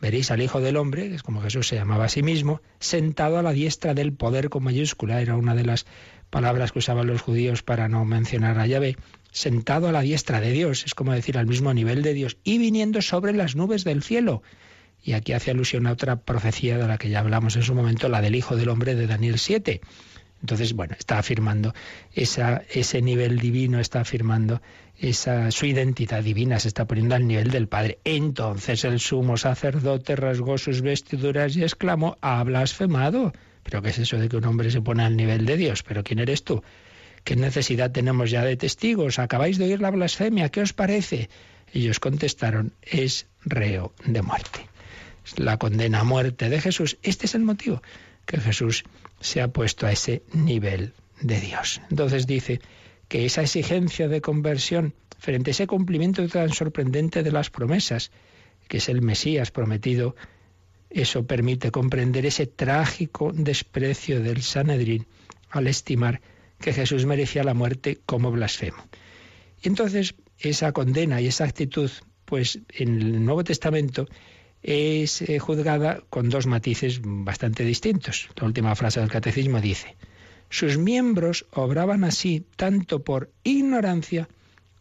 Veréis al Hijo del Hombre, que es como Jesús se llamaba a sí mismo, sentado a la diestra del poder con mayúscula. Era una de las palabras que usaban los judíos para no mencionar a Yahvé. Sentado a la diestra de Dios, es como decir al mismo nivel de Dios, y viniendo sobre las nubes del cielo. Y aquí hace alusión a otra profecía de la que ya hablamos en su momento, la del Hijo del Hombre de Daniel 7 entonces, bueno, está afirmando ese nivel divino, está afirmando esa, su identidad divina, se está poniendo al nivel del Padre. Entonces el sumo sacerdote rasgó sus vestiduras y exclamó, ha blasfemado. ¿Pero qué es eso de que un hombre se pone al nivel de Dios? ¿Pero quién eres tú? ¿Qué necesidad tenemos ya de testigos? Acabáis de oír la blasfemia, ¿qué os parece? Ellos contestaron, es reo de muerte. La condena a muerte de Jesús. Este es el motivo que Jesús se ha puesto a ese nivel de Dios. Entonces dice que esa exigencia de conversión frente a ese cumplimiento tan sorprendente de las promesas, que es el Mesías prometido, eso permite comprender ese trágico desprecio del Sanedrín al estimar que Jesús merecía la muerte como blasfemo. Y entonces esa condena y esa actitud, pues en el Nuevo Testamento es eh, juzgada con dos matices bastante distintos. La última frase del catecismo dice, sus miembros obraban así tanto por ignorancia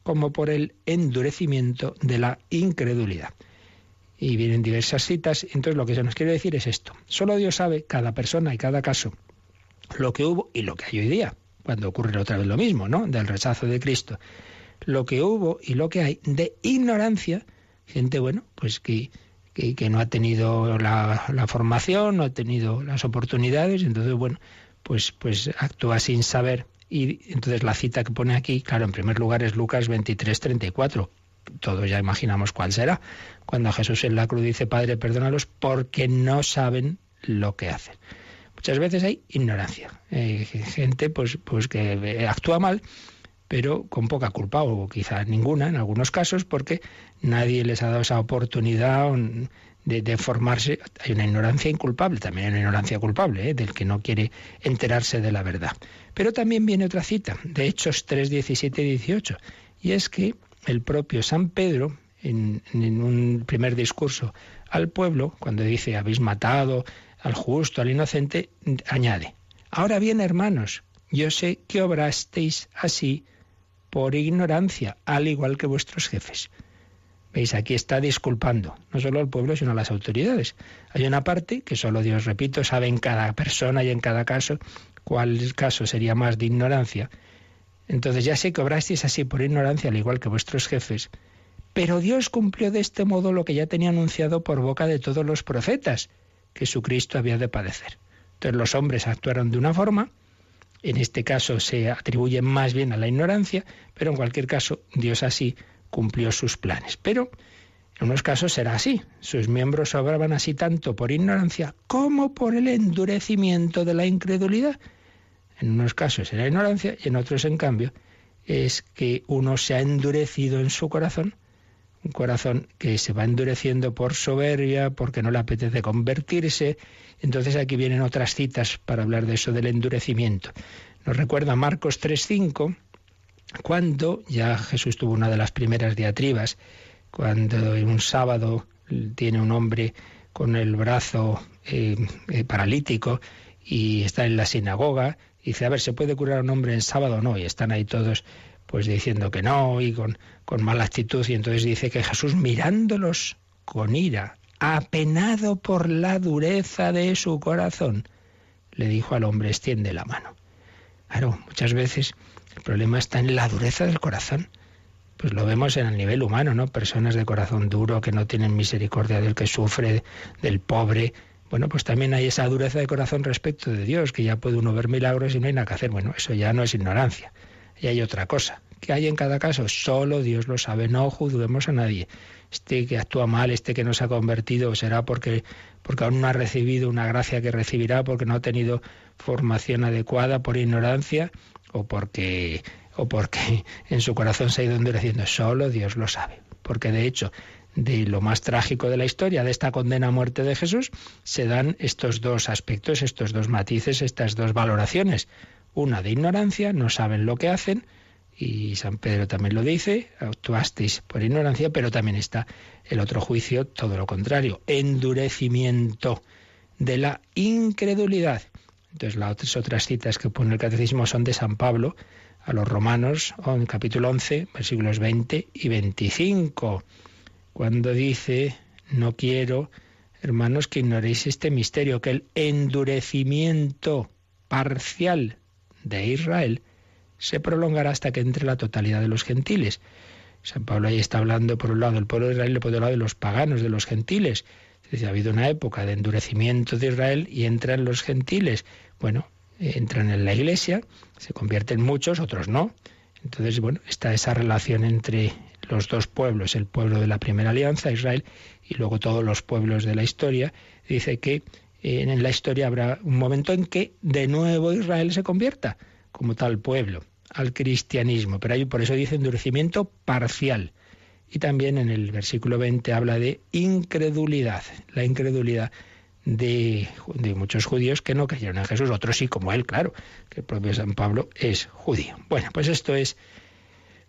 como por el endurecimiento de la incredulidad. Y vienen diversas citas, entonces lo que se nos quiere decir es esto. Solo Dios sabe, cada persona y cada caso, lo que hubo y lo que hay hoy día, cuando ocurre otra vez lo mismo, ¿no? Del rechazo de Cristo. Lo que hubo y lo que hay de ignorancia, gente, bueno, pues que, que, no ha tenido la, la, formación, no ha tenido las oportunidades, entonces, bueno, pues, pues actúa sin saber. Y entonces la cita que pone aquí, claro, en primer lugar es Lucas 23, 34. Todos ya imaginamos cuál será. Cuando Jesús en la cruz dice, Padre, perdónalos porque no saben lo que hacen. Muchas veces hay ignorancia. Hay gente pues, pues que actúa mal, pero con poca culpa, o quizá ninguna en algunos casos, porque nadie les ha dado esa oportunidad de, formarse. Hay una ignorancia inculpable, también hay una ignorancia culpable, ¿eh? del que no quiere enterarse de la verdad. Pero también viene otra cita, de Hechos 3, 17 y 18, y es que el propio San Pedro, en un primer discurso al pueblo, cuando dice habéis matado al justo, al inocente, añade, ahora bien hermanos, yo sé que obrasteis así por ignorancia, al igual que vuestros jefes. Veis, aquí está disculpando, no solo al pueblo, sino a las autoridades. Hay una parte que solo Dios, repito, sabe en cada persona y en cada caso cuál caso sería más de ignorancia. Entonces ya sé que obrasteis así por ignorancia, al igual que vuestros jefes. Pero Dios cumplió de este modo lo que ya tenía anunciado por boca de todos los profetas, que su Cristo había de padecer. Entonces los hombres actuaron de una forma, en este caso se atribuye más bien a la ignorancia, pero en cualquier caso Dios así cumplió sus planes. Pero en unos casos será así. Sus miembros obraban así tanto por ignorancia como por el endurecimiento de la incredulidad. En unos casos será ignorancia y en otros, en cambio, es que uno se ha endurecido en su corazón, un corazón que se va endureciendo por soberbia, porque no le apetece convertirse. Entonces aquí vienen otras citas para hablar de eso del endurecimiento. Nos recuerda Marcos 3.5, cuando ya Jesús tuvo una de las primeras diatribas, cuando un sábado tiene un hombre con el brazo eh, eh, paralítico y está en la sinagoga, y dice, a ver, ¿se puede curar a un hombre en sábado o no? Y están ahí todos pues diciendo que no y con, con mala actitud, y entonces dice que Jesús mirándolos con ira, apenado por la dureza de su corazón, le dijo al hombre, extiende la mano. Claro, muchas veces el problema está en la dureza del corazón. Pues lo vemos en el nivel humano, ¿no? Personas de corazón duro que no tienen misericordia del que sufre, del pobre. Bueno, pues también hay esa dureza de corazón respecto de Dios, que ya puede uno ver milagros y no hay nada que hacer. Bueno, eso ya no es ignorancia. Y hay otra cosa. que hay en cada caso? Solo Dios lo sabe. No juzguemos a nadie. Este que actúa mal, este que no se ha convertido, será porque, porque aún no ha recibido una gracia que recibirá, porque no ha tenido formación adecuada por ignorancia o porque o porque en su corazón se ha ido endureciendo. Solo Dios lo sabe. Porque de hecho, de lo más trágico de la historia, de esta condena a muerte de Jesús, se dan estos dos aspectos, estos dos matices, estas dos valoraciones. Una de ignorancia, no saben lo que hacen, y San Pedro también lo dice, actuasteis por ignorancia, pero también está el otro juicio, todo lo contrario, endurecimiento de la incredulidad. Entonces las otras citas que pone el catecismo son de San Pablo a los romanos, en capítulo 11, versículos 20 y 25, cuando dice, no quiero, hermanos, que ignoréis este misterio, que el endurecimiento parcial de Israel se prolongará hasta que entre la totalidad de los gentiles. San Pablo ahí está hablando por un lado del pueblo de Israel y por otro lado de los paganos, de los gentiles. Es ha habido una época de endurecimiento de Israel y entran los gentiles. Bueno, entran en la iglesia, se convierten muchos, otros no. Entonces, bueno, está esa relación entre los dos pueblos, el pueblo de la primera alianza, Israel, y luego todos los pueblos de la historia. Dice que en la historia habrá un momento en que de nuevo Israel se convierta como tal pueblo. al cristianismo, pero hay, por eso dice endurecimiento parcial. Y también en el versículo 20 habla de incredulidad, la incredulidad de, de, muchos judíos que no creyeron en Jesús, otros sí, como él, claro, que el propio San Pablo es judío. Bueno, pues esto es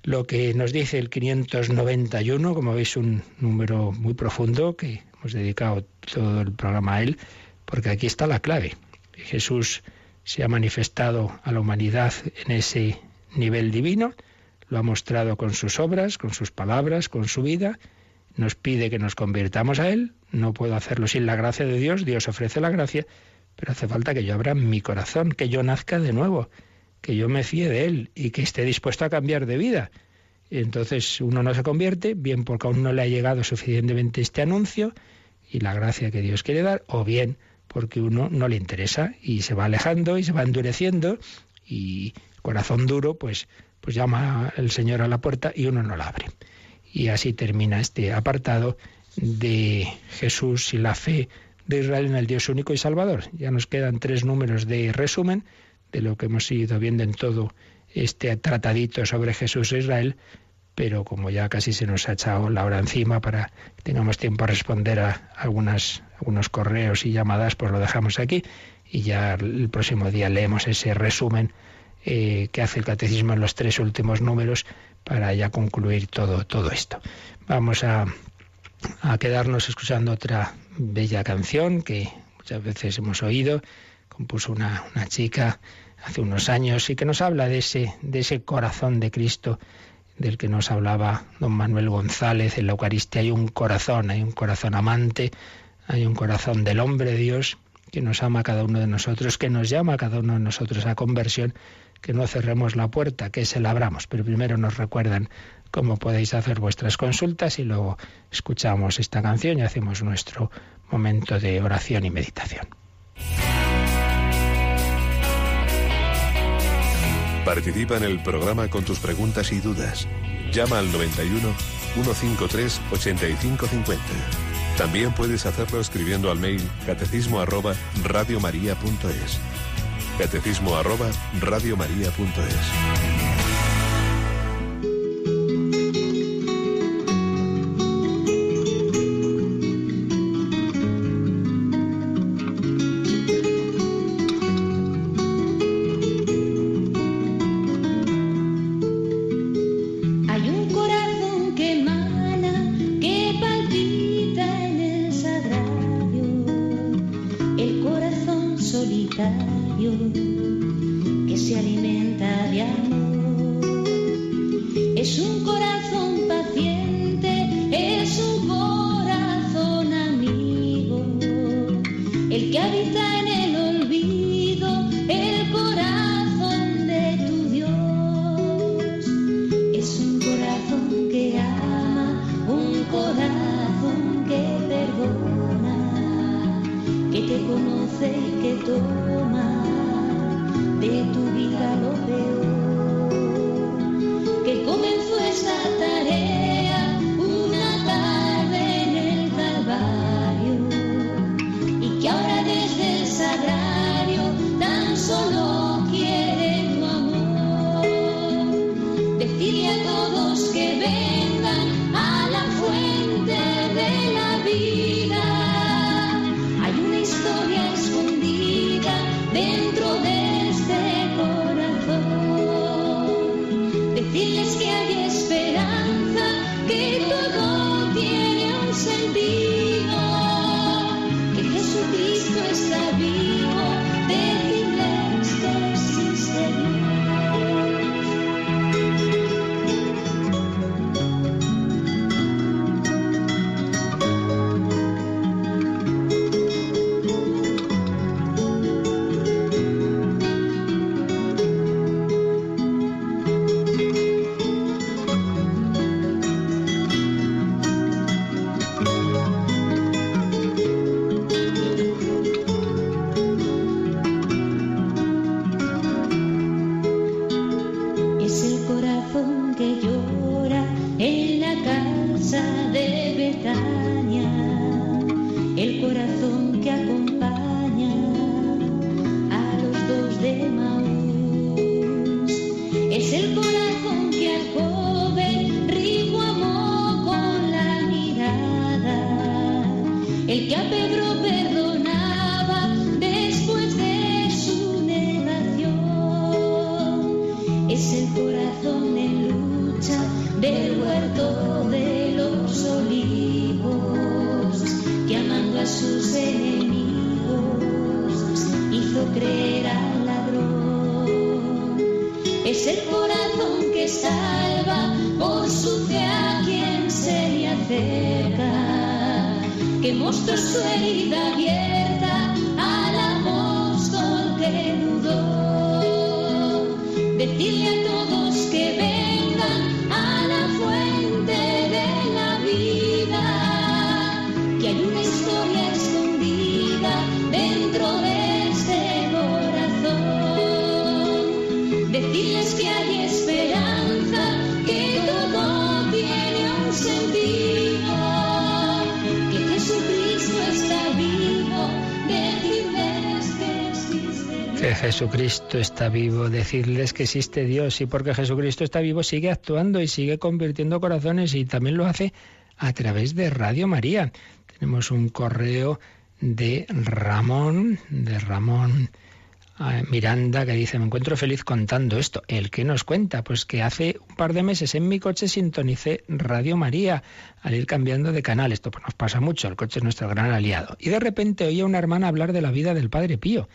lo que nos dice el 591, como veis, un número muy profundo que hemos dedicado todo el programa a él, porque aquí está la clave. Jesús se ha manifestado a la humanidad en ese nivel divino, lo ha mostrado con sus obras, con sus palabras, con su vida, nos pide que nos convirtamos a Él, no puedo hacerlo sin la gracia de Dios, Dios ofrece la gracia, pero hace falta que yo abra mi corazón, que yo nazca de nuevo, que yo me fíe de Él y que esté dispuesto a cambiar de vida. Y entonces uno no se convierte, bien porque aún no le ha llegado suficientemente este anuncio y la gracia que Dios quiere dar, o bien porque uno no le interesa y se va alejando y se va endureciendo y corazón duro, pues, pues llama el Señor a la puerta y uno no la abre. Y así termina este apartado de Jesús y la fe de Israel en el Dios único y Salvador. Ya nos quedan tres números de resumen de lo que hemos ido viendo en todo este tratadito sobre Jesús e Israel, pero como ya casi se nos ha echado la hora encima para que tengamos tiempo a responder a algunas, algunos correos y llamadas, pues lo dejamos aquí y ya el próximo día leemos ese resumen eh, que hace el catecismo en los tres últimos números para ya concluir todo, todo esto. Vamos a, a quedarnos escuchando otra bella canción que muchas veces hemos oído, compuso una, una chica hace unos años y que nos habla de ese, de ese corazón de Cristo del que nos hablaba don Manuel González. En la Eucaristía hay un corazón, hay un corazón amante, hay un corazón del hombre Dios que nos ama a cada uno de nosotros, que nos llama a cada uno de nosotros a conversión, que no cerremos la puerta, que se la abramos. Pero primero nos recuerdan cómo podéis hacer vuestras consultas y luego escuchamos esta canción y hacemos nuestro momento de oración y meditación. Participa en el programa con tus preguntas y dudas. Llama al 91 153 8550. También puedes hacerlo escribiendo al mail catecismo arroba radiomaria.es. Catecismo arroba radiomaria.es. Es Jesucristo está vivo, decirles que existe Dios y porque Jesucristo está vivo sigue actuando y sigue convirtiendo corazones y también lo hace a través de Radio María. Tenemos un correo de Ramón, de Ramón eh, Miranda, que dice, me encuentro feliz contando esto. ¿El que nos cuenta? Pues que hace un par de meses en mi coche sintonicé Radio María al ir cambiando de canal. Esto pues, nos pasa mucho, el coche es nuestro gran aliado. Y de repente oí a una hermana hablar de la vida del Padre Pío.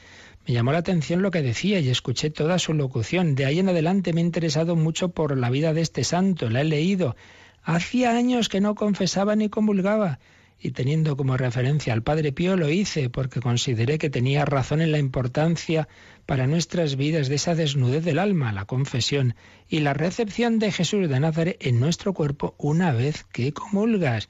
Me llamó la atención lo que decía y escuché toda su locución. De ahí en adelante me he interesado mucho por la vida de este santo, la he leído. Hacía años que no confesaba ni comulgaba y teniendo como referencia al Padre Pío lo hice porque consideré que tenía razón en la importancia para nuestras vidas de esa desnudez del alma, la confesión y la recepción de Jesús de Nazaret en nuestro cuerpo una vez que comulgas.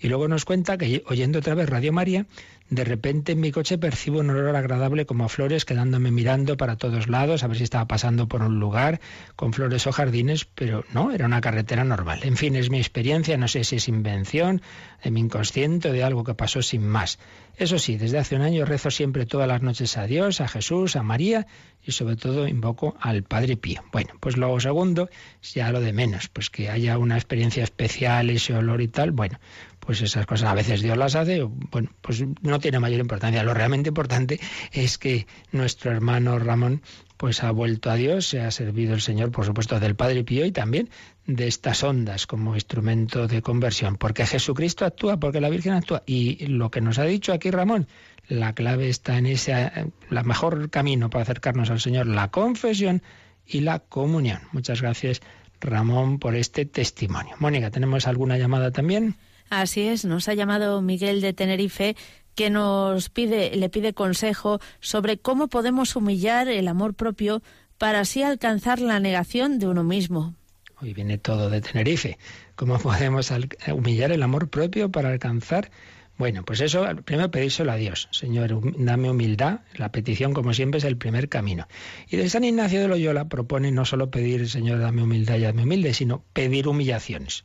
Y luego nos cuenta que oyendo otra vez Radio María, de repente en mi coche percibo un olor agradable como a flores quedándome mirando para todos lados, a ver si estaba pasando por un lugar con flores o jardines, pero no, era una carretera normal. En fin, es mi experiencia, no sé si es invención de mi inconsciente de algo que pasó sin más. Eso sí, desde hace un año rezo siempre todas las noches a Dios, a Jesús, a María y sobre todo invoco al Padre Pío. Bueno, pues lo segundo ya lo de menos, pues que haya una experiencia especial, ese olor y tal, bueno, pues esas cosas a veces Dios las hace, bueno, pues no tiene mayor importancia. Lo realmente importante es que nuestro hermano Ramón pues ha vuelto a Dios, se ha servido el Señor, por supuesto, del Padre Pío y también de estas ondas como instrumento de conversión, porque Jesucristo actúa, porque la Virgen actúa. Y lo que nos ha dicho aquí Ramón, la clave está en ese, la mejor camino para acercarnos al Señor, la confesión y la comunión. Muchas gracias, Ramón, por este testimonio. Mónica, ¿tenemos alguna llamada también? Así es, nos ha llamado Miguel de Tenerife que nos pide, le pide consejo sobre cómo podemos humillar el amor propio para así alcanzar la negación de uno mismo. Hoy viene todo de Tenerife. ¿Cómo podemos humillar el amor propio para alcanzar? Bueno, pues eso, primero pedírselo a Dios. Señor, dame humildad. La petición, como siempre, es el primer camino. Y de San Ignacio de Loyola propone no solo pedir, Señor, dame humildad y hazme humilde, sino pedir humillaciones.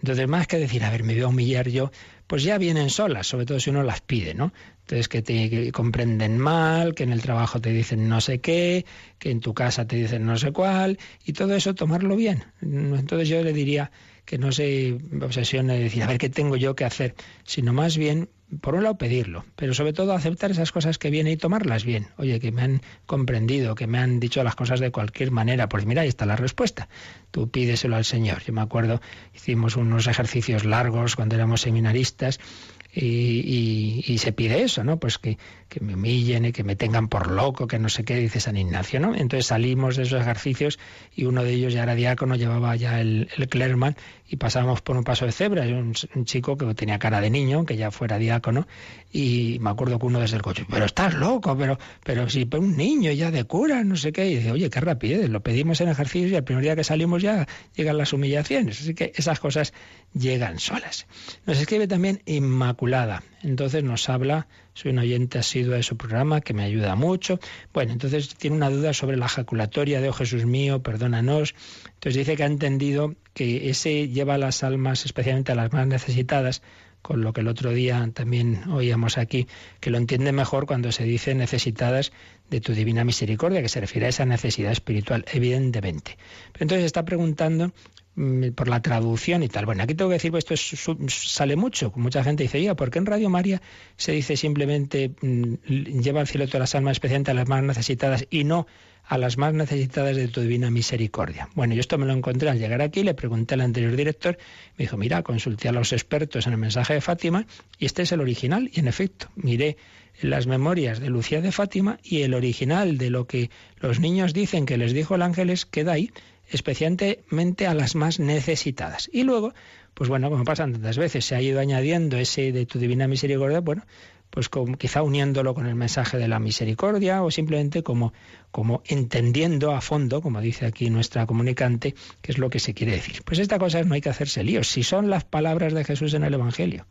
Entonces, más que decir, a ver, me voy a humillar yo, pues ya vienen solas, sobre todo si uno las pide, ¿no? Entonces, que te comprenden mal, que en el trabajo te dicen no sé qué, que en tu casa te dicen no sé cuál, y todo eso tomarlo bien. Entonces yo le diría que no se obsesione de decir, a ver, ¿qué tengo yo que hacer? Sino más bien, por un lado, pedirlo, pero sobre todo aceptar esas cosas que vienen y tomarlas bien. Oye, que me han comprendido, que me han dicho las cosas de cualquier manera. Pues mira, ahí está la respuesta. Tú pídeselo al Señor. Yo me acuerdo, hicimos unos ejercicios largos cuando éramos seminaristas y, y, y, se pide eso, ¿no? Pues que, me humillen y que me tengan por loco, que no sé qué, dice San Ignacio, ¿no? Entonces salimos de esos ejercicios y uno de ellos ya era diácono, llevaba ya el, el clerman y pasábamos por un paso de cebra, un, un, chico que tenía cara de niño, que ya fuera diácono, y me acuerdo que uno desde el coche, pero estás loco, pero, pero si un niño ya de cura, no sé qué, y dice, oye, qué rapidez, lo pedimos en ejercicio y el primer día que salimos ya llegan las humillaciones, así que esas cosas llegan solas. Nos escribe también Inmaculada, entonces nos habla, soy un oyente asiduo de su programa que me ayuda mucho. Bueno, entonces tiene una duda sobre la ejaculatoria de, oh Jesús mío, perdónanos. Entonces dice que ha entendido que ese lleva a las almas, especialmente a las más necesitadas, con lo que el otro día también oíamos aquí, que lo entiende mejor cuando se dice necesitadas de tu divina misericordia, que se refiere a esa necesidad espiritual, evidentemente. Pero entonces está preguntando por la traducción y tal. Bueno, aquí tengo que decir, pues esto sale mucho. Mucha gente dice, oiga, ¿por qué en Radio María se dice simplemente mm, lleva al cielo todas las almas, especialmente a las más necesitadas, y no a las más necesitadas de tu divina misericordia. Bueno, yo esto me lo encontré al llegar aquí, le pregunté al anterior director, me dijo, mira, consulté a los expertos en el mensaje de Fátima y este es el original. Y en efecto, miré las memorias de Lucía de Fátima y el original de lo que los niños dicen que les dijo el ángel es queda ahí, especialmente a las más necesitadas. Y luego, pues bueno, como pasan tantas veces, se ha ido añadiendo ese de tu divina misericordia, bueno, pues quizá uniéndolo con el mensaje de la misericordia o simplemente como, como entendiendo a fondo, como dice aquí nuestra comunicante, qué es lo que se quiere decir. Pues esta cosa no hay que hacerse líos. Si son las palabras de Jesús en el Evangelio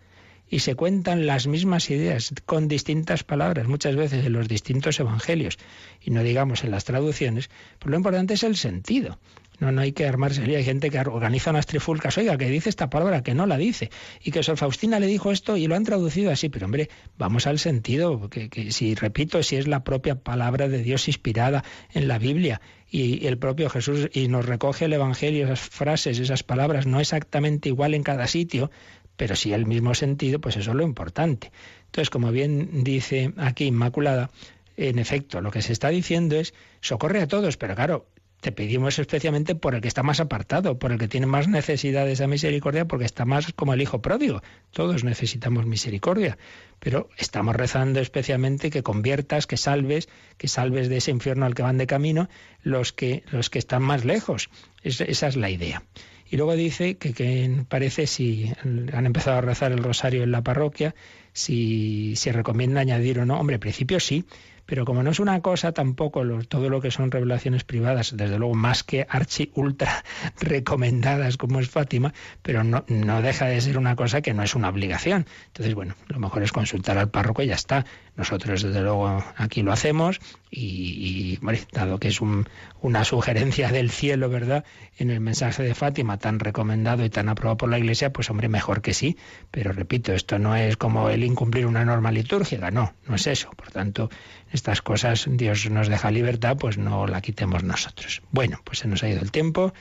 y se cuentan las mismas ideas con distintas palabras, muchas veces en los distintos evangelios, y no digamos en las traducciones, pues lo importante es el sentido. No, no hay que armarse. Hay gente que organiza unas trifulcas, oiga, que dice esta palabra, que no la dice. Y que Sor Faustina le dijo esto y lo han traducido así. Pero hombre, vamos al sentido, que, que si, repito, si es la propia palabra de Dios inspirada en la Biblia y el propio Jesús y nos recoge el Evangelio, esas frases, esas palabras, no exactamente igual en cada sitio, pero sí el mismo sentido, pues eso es lo importante. Entonces, como bien dice aquí Inmaculada, en efecto, lo que se está diciendo es socorre a todos, pero claro, te pedimos especialmente por el que está más apartado, por el que tiene más necesidad de esa misericordia, porque está más como el hijo pródigo. Todos necesitamos misericordia, pero estamos rezando especialmente que conviertas, que salves, que salves de ese infierno al que van de camino los que, los que están más lejos. esa es la idea. Y luego dice que, que, parece si han empezado a rezar el rosario en la parroquia, si se recomienda añadir o no. Hombre, en principio sí, pero como no es una cosa tampoco todo lo que son revelaciones privadas, desde luego más que archi ultra recomendadas como es Fátima, pero no, no deja de ser una cosa que no es una obligación. Entonces, bueno, lo mejor es consultar al párroco y ya está. Nosotros, desde luego, aquí lo hacemos y, bueno, dado que es una sugerencia del cielo, ¿verdad? En el mensaje de Fátima, tan recomendado y tan aprobado por la Iglesia, pues hombre, mejor que sí. Pero repito, esto no es como el incumplir una norma litúrgica, no, no es eso. Por tanto, estas cosas Dios nos deja libertad, pues no la quitemos nosotros. Bueno, pues se nos ha ido el tiempo.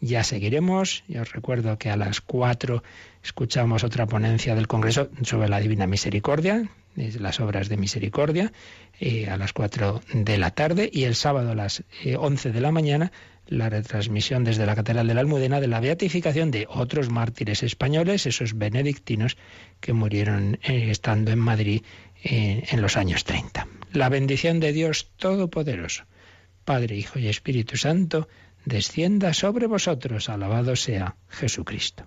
Ya seguiremos. Yo os recuerdo que a las cuatro escuchamos otra ponencia del Congreso sobre la Divina Misericordia, las obras de misericordia, eh, a las 4 de la tarde y el sábado a las 11 eh, de la mañana la retransmisión desde la Catedral de la Almudena de la beatificación de otros mártires españoles, esos benedictinos que murieron eh, estando en Madrid en los años 30. La bendición de Dios Todopoderoso, Padre, Hijo y Espíritu Santo, descienda sobre vosotros. Alabado sea Jesucristo.